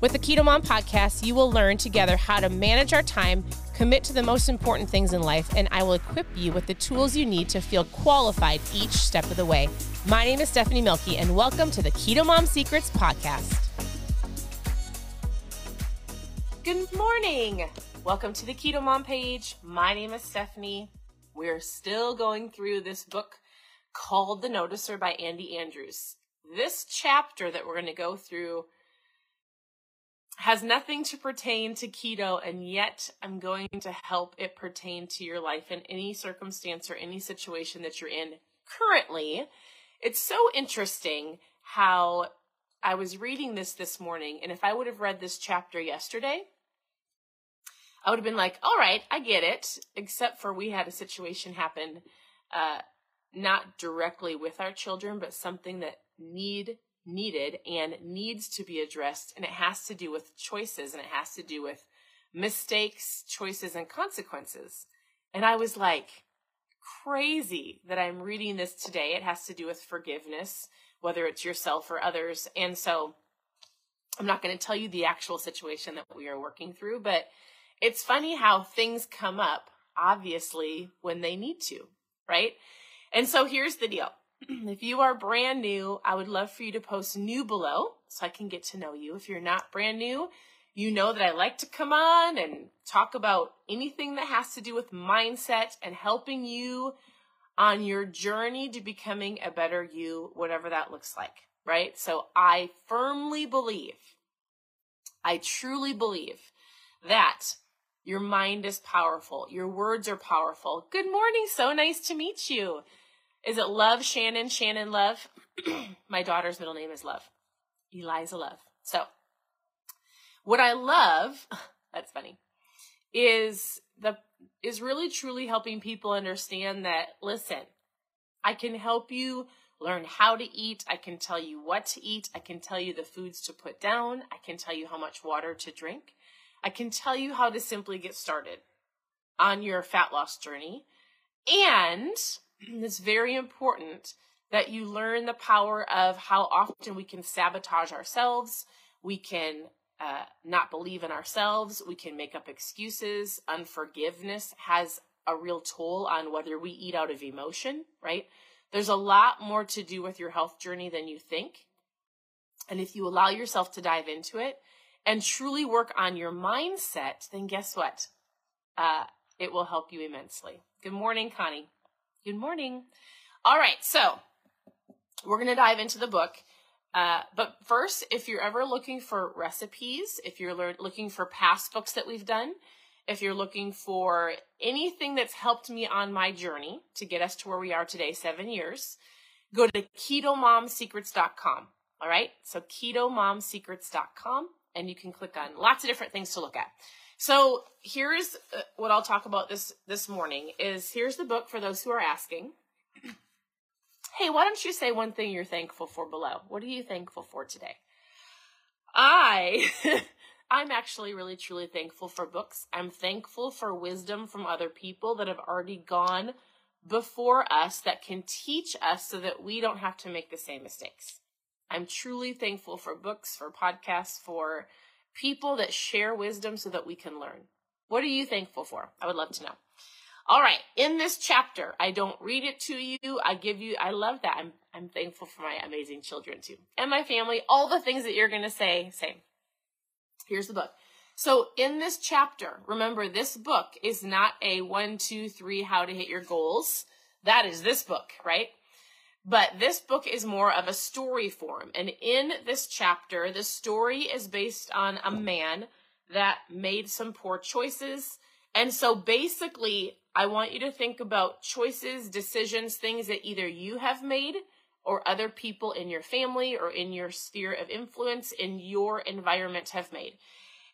With the Keto Mom podcast, you will learn together how to manage our time, commit to the most important things in life, and I will equip you with the tools you need to feel qualified each step of the way. My name is Stephanie Mielke, and welcome to the Keto Mom Secrets podcast. Good morning. Welcome to the Keto Mom page. My name is Stephanie. We're still going through this book called The Noticer by Andy Andrews this chapter that we're going to go through has nothing to pertain to keto, and yet I'm going to help it pertain to your life in any circumstance or any situation that you're in currently. It's so interesting how I was reading this this morning, and if I would have read this chapter yesterday, I would have been like, all right, I get it, except for we had a situation happen, uh, not directly with our children, but something that need needed and needs to be addressed and it has to do with choices and it has to do with mistakes, choices and consequences. And I was like crazy that I'm reading this today. It has to do with forgiveness, whether it's yourself or others. And so I'm not going to tell you the actual situation that we are working through, but it's funny how things come up obviously when they need to, right? And so here's the deal. if you are brand new, I would love for you to post new below so I can get to know you. If you're not brand new, you know that I like to come on and talk about anything that has to do with mindset and helping you on your journey to becoming a better you, whatever that looks like, right? So I firmly believe, I truly believe that your mind is powerful. Your words are powerful. Good morning. So nice to meet you. Is it Love Shannon? Shannon Love? My daughter's middle name is Love. Eliza Love. So, what I love, that's funny, is the is really truly helping people understand that listen, I can help you learn how to eat. I can tell you what to eat. I can tell you the foods to put down. I can tell you how much water to drink. I can tell you how to simply get started on your fat loss journey. And it's very important that you learn the power of how often we can sabotage ourselves. We can uh, not believe in ourselves. We can make up excuses. Unforgiveness has a real toll on whether we eat out of emotion, right? There's a lot more to do with your health journey than you think. And if you allow yourself to dive into it and truly work on your mindset, then guess what? Uh, it will help you immensely. Good morning, Connie. Good morning. All right, so we're going to dive into the book. Uh, but first, if you're ever looking for recipes, if you're le- looking for past books that we've done, if you're looking for anything that's helped me on my journey to get us to where we are today, seven years, go to ketomomsecrets.com. All right, so ketomomsecrets.com, and you can click on lots of different things to look at. So here's uh, what I'll talk about this this morning is here's the book for those who are asking. hey, why don't you say one thing you're thankful for below? What are you thankful for today? I I'm actually really truly thankful for books. I'm thankful for wisdom from other people that have already gone before us that can teach us so that we don't have to make the same mistakes. I'm truly thankful for books, for podcasts, for people that share wisdom so that we can learn. What are you thankful for? I would love to know. All right, in this chapter, I don't read it to you. I give you I love that. I'm I'm thankful for my amazing children too. And my family, all the things that you're going to say, same. Here's the book. So in this chapter, remember this book is not a one, two, three, how to hit your goals. That is this book, right? But this book is more of a story form. And in this chapter, the story is based on a man that made some poor choices. And so basically, I want you to think about choices, decisions, things that either you have made or other people in your family or in your sphere of influence in your environment have made.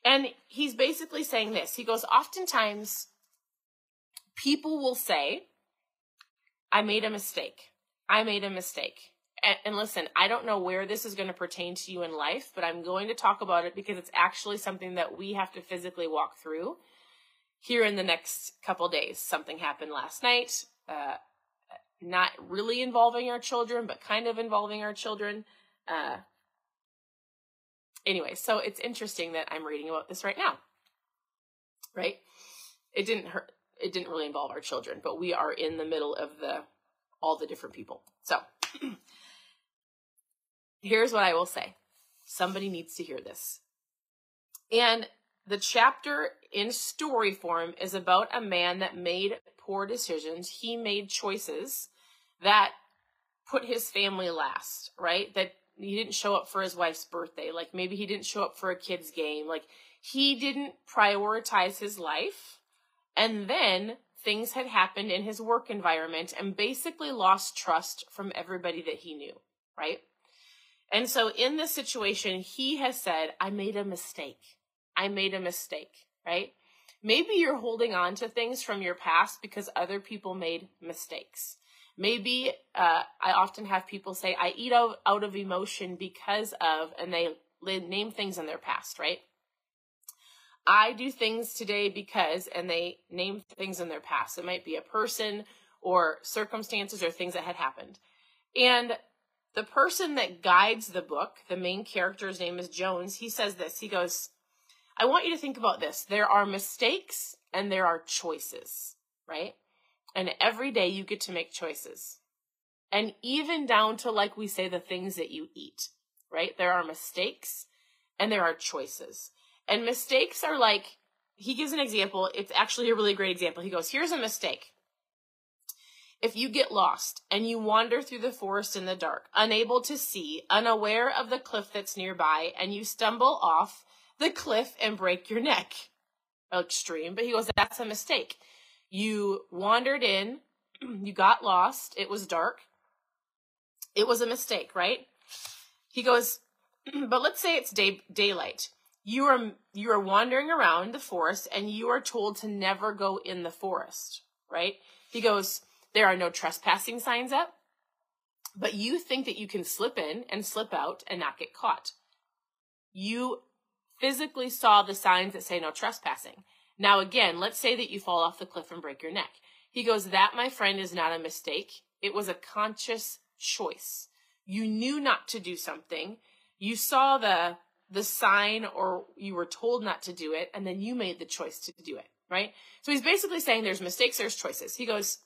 And he's basically saying this. He goes, oftentimes people will say, I made a mistake. I made a mistake. And, and listen, I don't know where this is going to pertain to you in life, but I'm going to talk about it because it's actually something that we have to physically walk through here in the next couple days. Something happened last night, uh, not really involving our children, but kind of involving our children. Uh, anyway, so it's interesting that I'm reading about this right now. Right? It didn't hurt. It didn't really involve our children, but we are in the middle of the all the different people. So here's what I will say. Somebody needs to hear this. And the chapter in story form is about a man that made poor decisions. He made choices that put his family last, right? That he didn't show up for his wife's birthday. Like maybe he didn't show up for a kid's game. Like he didn't prioritize his life. And then things had happened in his work environment and basically lost trust from everybody that he knew, right? And so in this situation, he has said, I made a mistake. I made a mistake, right? Maybe you're holding on to things from your past because other people made mistakes. Maybe uh, I often have people say, I eat out, out of emotion because of, and they, they name things in their past, right? I do things today because, and they name things in their past. It might be a person or circumstances or things that had happened. And the person that guides the book, the main character's name is Jones, he says this. He goes, I want you to think about this. There are mistakes and there are choices, right? And every day you get to make choices. And even down to, like we say, the things that you eat, right? There are mistakes and there are choices. And mistakes are like, he gives an example. It's actually a really great example. He goes, here's a mistake. If you get lost and you wander through the forest in the dark, unable to see, unaware of the cliff that's nearby, and you stumble off the cliff and break your neck. Extreme, but he goes, that's a mistake. You wandered in, you got lost, it was dark. It was a mistake, right? He goes, but let's say it's day daylight. You are you are wandering around the forest and you are told to never go in the forest, right? He goes, there are no trespassing signs up, but you think that you can slip in and slip out and not get caught. You physically saw the signs that say no trespassing. Now, again, let's say that you fall off the cliff and break your neck. He goes, That, my friend, is not a mistake. It was a conscious choice. You knew not to do something. You saw the the sign or you were told not to do it and then you made the choice to do it, right? So he's basically saying there's mistakes, there's choices. He goes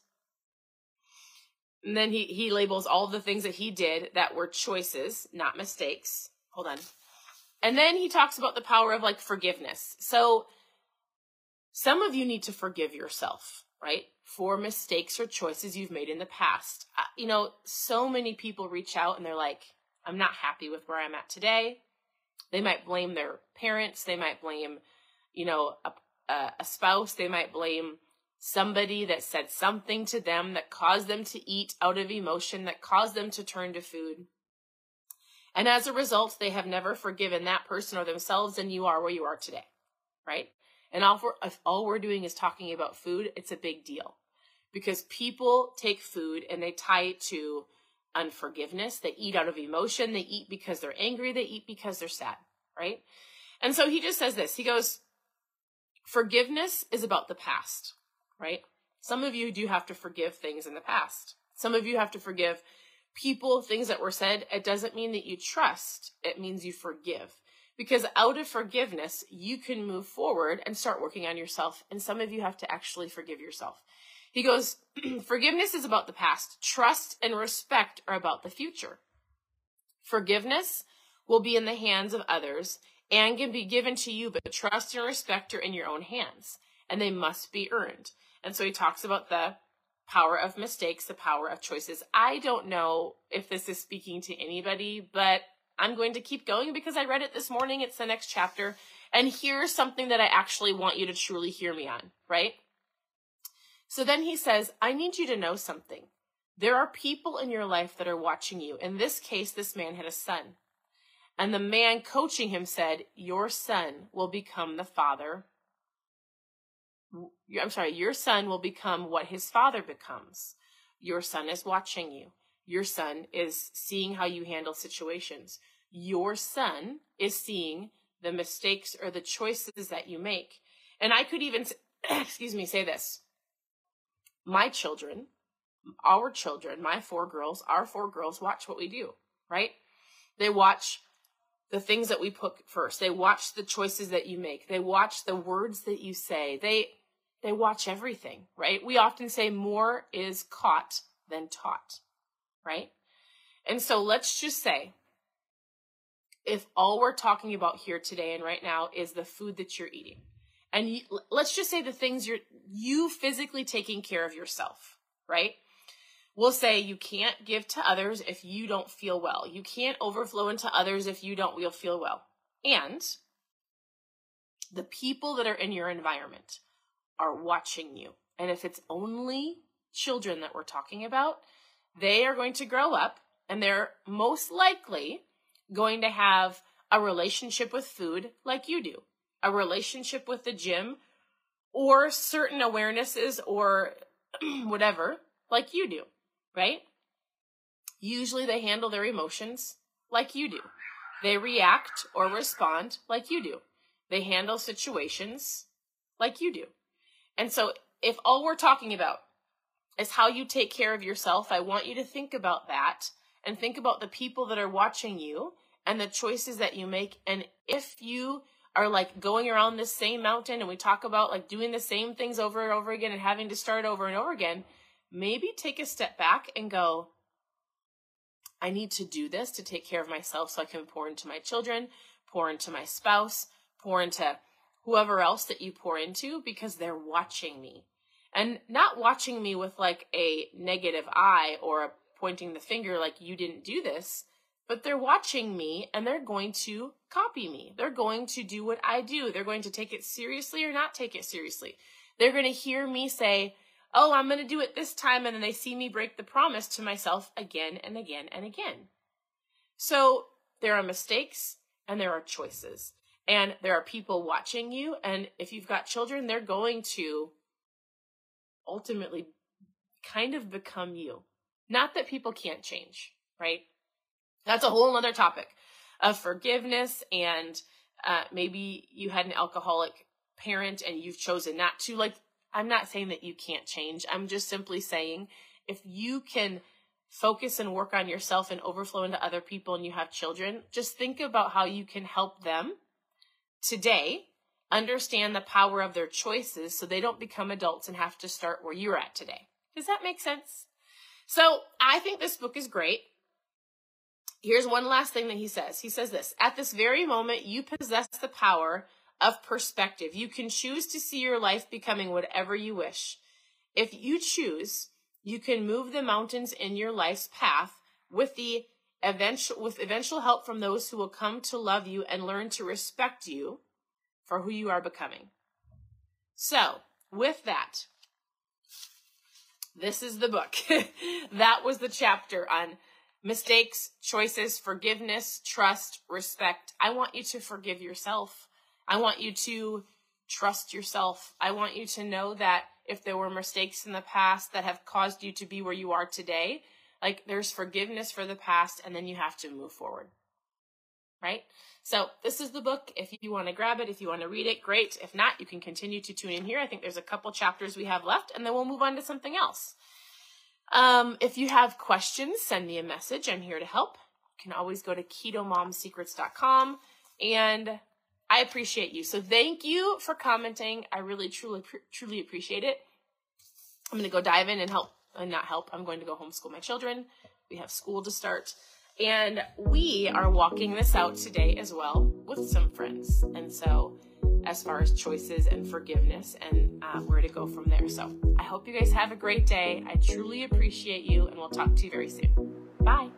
and then he he labels all the things that he did that were choices, not mistakes. Hold on. And then he talks about the power of like forgiveness. So some of you need to forgive yourself, right? For mistakes or choices you've made in the past. Uh, you know, so many people reach out and they're like, I'm not happy with where I'm at today. They might blame their parents. They might blame, you know, a, a spouse. They might blame somebody that said something to them that caused them to eat out of emotion, that caused them to turn to food. And as a result, they have never forgiven that person or themselves, and you are where you are today, right? And all we're, if all we're doing is talking about food, it's a big deal because people take food and they tie it to unforgiveness. They eat out of emotion. They eat because they're angry. They eat because they're sad, right? And so he just says this. He goes, forgiveness is about the past, right? Some of you do have to forgive things in the past. Some of you have to forgive people, things that were said. It doesn't mean that you trust. It means you forgive. Because out of forgiveness, you can move forward and start working on yourself. And some of you have to actually forgive yourself. He goes, Forgiveness is about the past, trust and respect are about the future. Forgiveness will be in the hands of others and can be given to you, but trust and respect are in your own hands, and they must be earned. And so he talks about the power of mistakes, the power of choices. I don't know if this is speaking to anybody, but I'm going to keep going because I read it this morning. It's the next chapter. And here's something that I actually want you to truly hear me on, right? So then he says, I need you to know something. There are people in your life that are watching you. In this case, this man had a son. And the man coaching him said, Your son will become the father. I'm sorry, your son will become what his father becomes. Your son is watching you. Your son is seeing how you handle situations. Your son is seeing the mistakes or the choices that you make. And I could even, excuse me, say this. My children, our children, my four girls, our four girls watch what we do, right? They watch the things that we put first. They watch the choices that you make. They watch the words that you say. They, they watch everything, right? We often say more is caught than taught, right? And so let's just say if all we're talking about here today and right now is the food that you're eating, and you, let's just say the things you're, you physically taking care of yourself, right? We'll say you can't give to others if you don't feel well. You can't overflow into others if you don't feel well. And the people that are in your environment are watching you. And if it's only children that we're talking about, they are going to grow up and they're most likely going to have a relationship with food like you do, a relationship with the gym, or certain awarenesses or whatever like you do, right? Usually they handle their emotions like you do. They react or respond like you do. They handle situations like you do. And so if all we're talking about is how you take care of yourself, I want you to think about that and think about the people that are watching you and the choices that you make. And if you are like going around this same mountain and we talk about like doing the same things over and over again and having to start over and over again, maybe take a step back and go, I need to do this to take care of myself so I can pour into my children, pour into my spouse, pour into whoever else that you pour into because they're watching me. And not watching me with like a negative eye or a pointing the finger like you didn't do this, but they're watching me and they're going to copy me. They're going to do what I do. They're going to take it seriously or not take it seriously. They're going to hear me say, Oh, I'm going to do it this time. And then they see me break the promise to myself again and again and again. So there are mistakes and there are choices and there are people watching you. And if you've got children, they're going to ultimately kind of become you. Not that people can't change, right? That's a whole other topic of forgiveness and uh, maybe you had an alcoholic parent and you've chosen not to. Like, I'm not saying that you can't change. I'm just simply saying if you can focus and work on yourself and overflow into other people and you have children, just think about how you can help them today understand the power of their choices so they don't become adults and have to start where you're at today. Does that make sense? So I think this book is great. Here's one last thing that he says. He says this At this very moment, you possess the power of perspective. You can choose to see your life becoming whatever you wish. If you choose, you can move the mountains in your life's path with the eventual with eventual help from those who will come to love you and learn to respect you for who you are becoming. So, with that, this is the book. that was the chapter on mistakes, choices, forgiveness, trust, respect. I want you to forgive yourself. I want you to trust yourself. I want you to know that if there were mistakes in the past that have caused you to be where you are today, like there's forgiveness for the past and then you have to move forward. Right? So this is the book. If you want to grab it, if you want to read it, great. If not, you can continue to tune in here. I think there's a couple chapters we have left and then we'll move on to something else. Um, if you have questions, send me a message. I'm here to help. You can always go to ketomomsecrets.com and I appreciate you. So thank you for commenting. I really truly truly appreciate it. I'm going to go dive in and help and not help. I'm going to go homeschool my children. We have school to start. And we are walking this out today as well with some friends. And so as far as choices and forgiveness and uh, where to go from there. So I hope you guys have a great day. I truly appreciate you, and we'll talk to you very soon. Bye.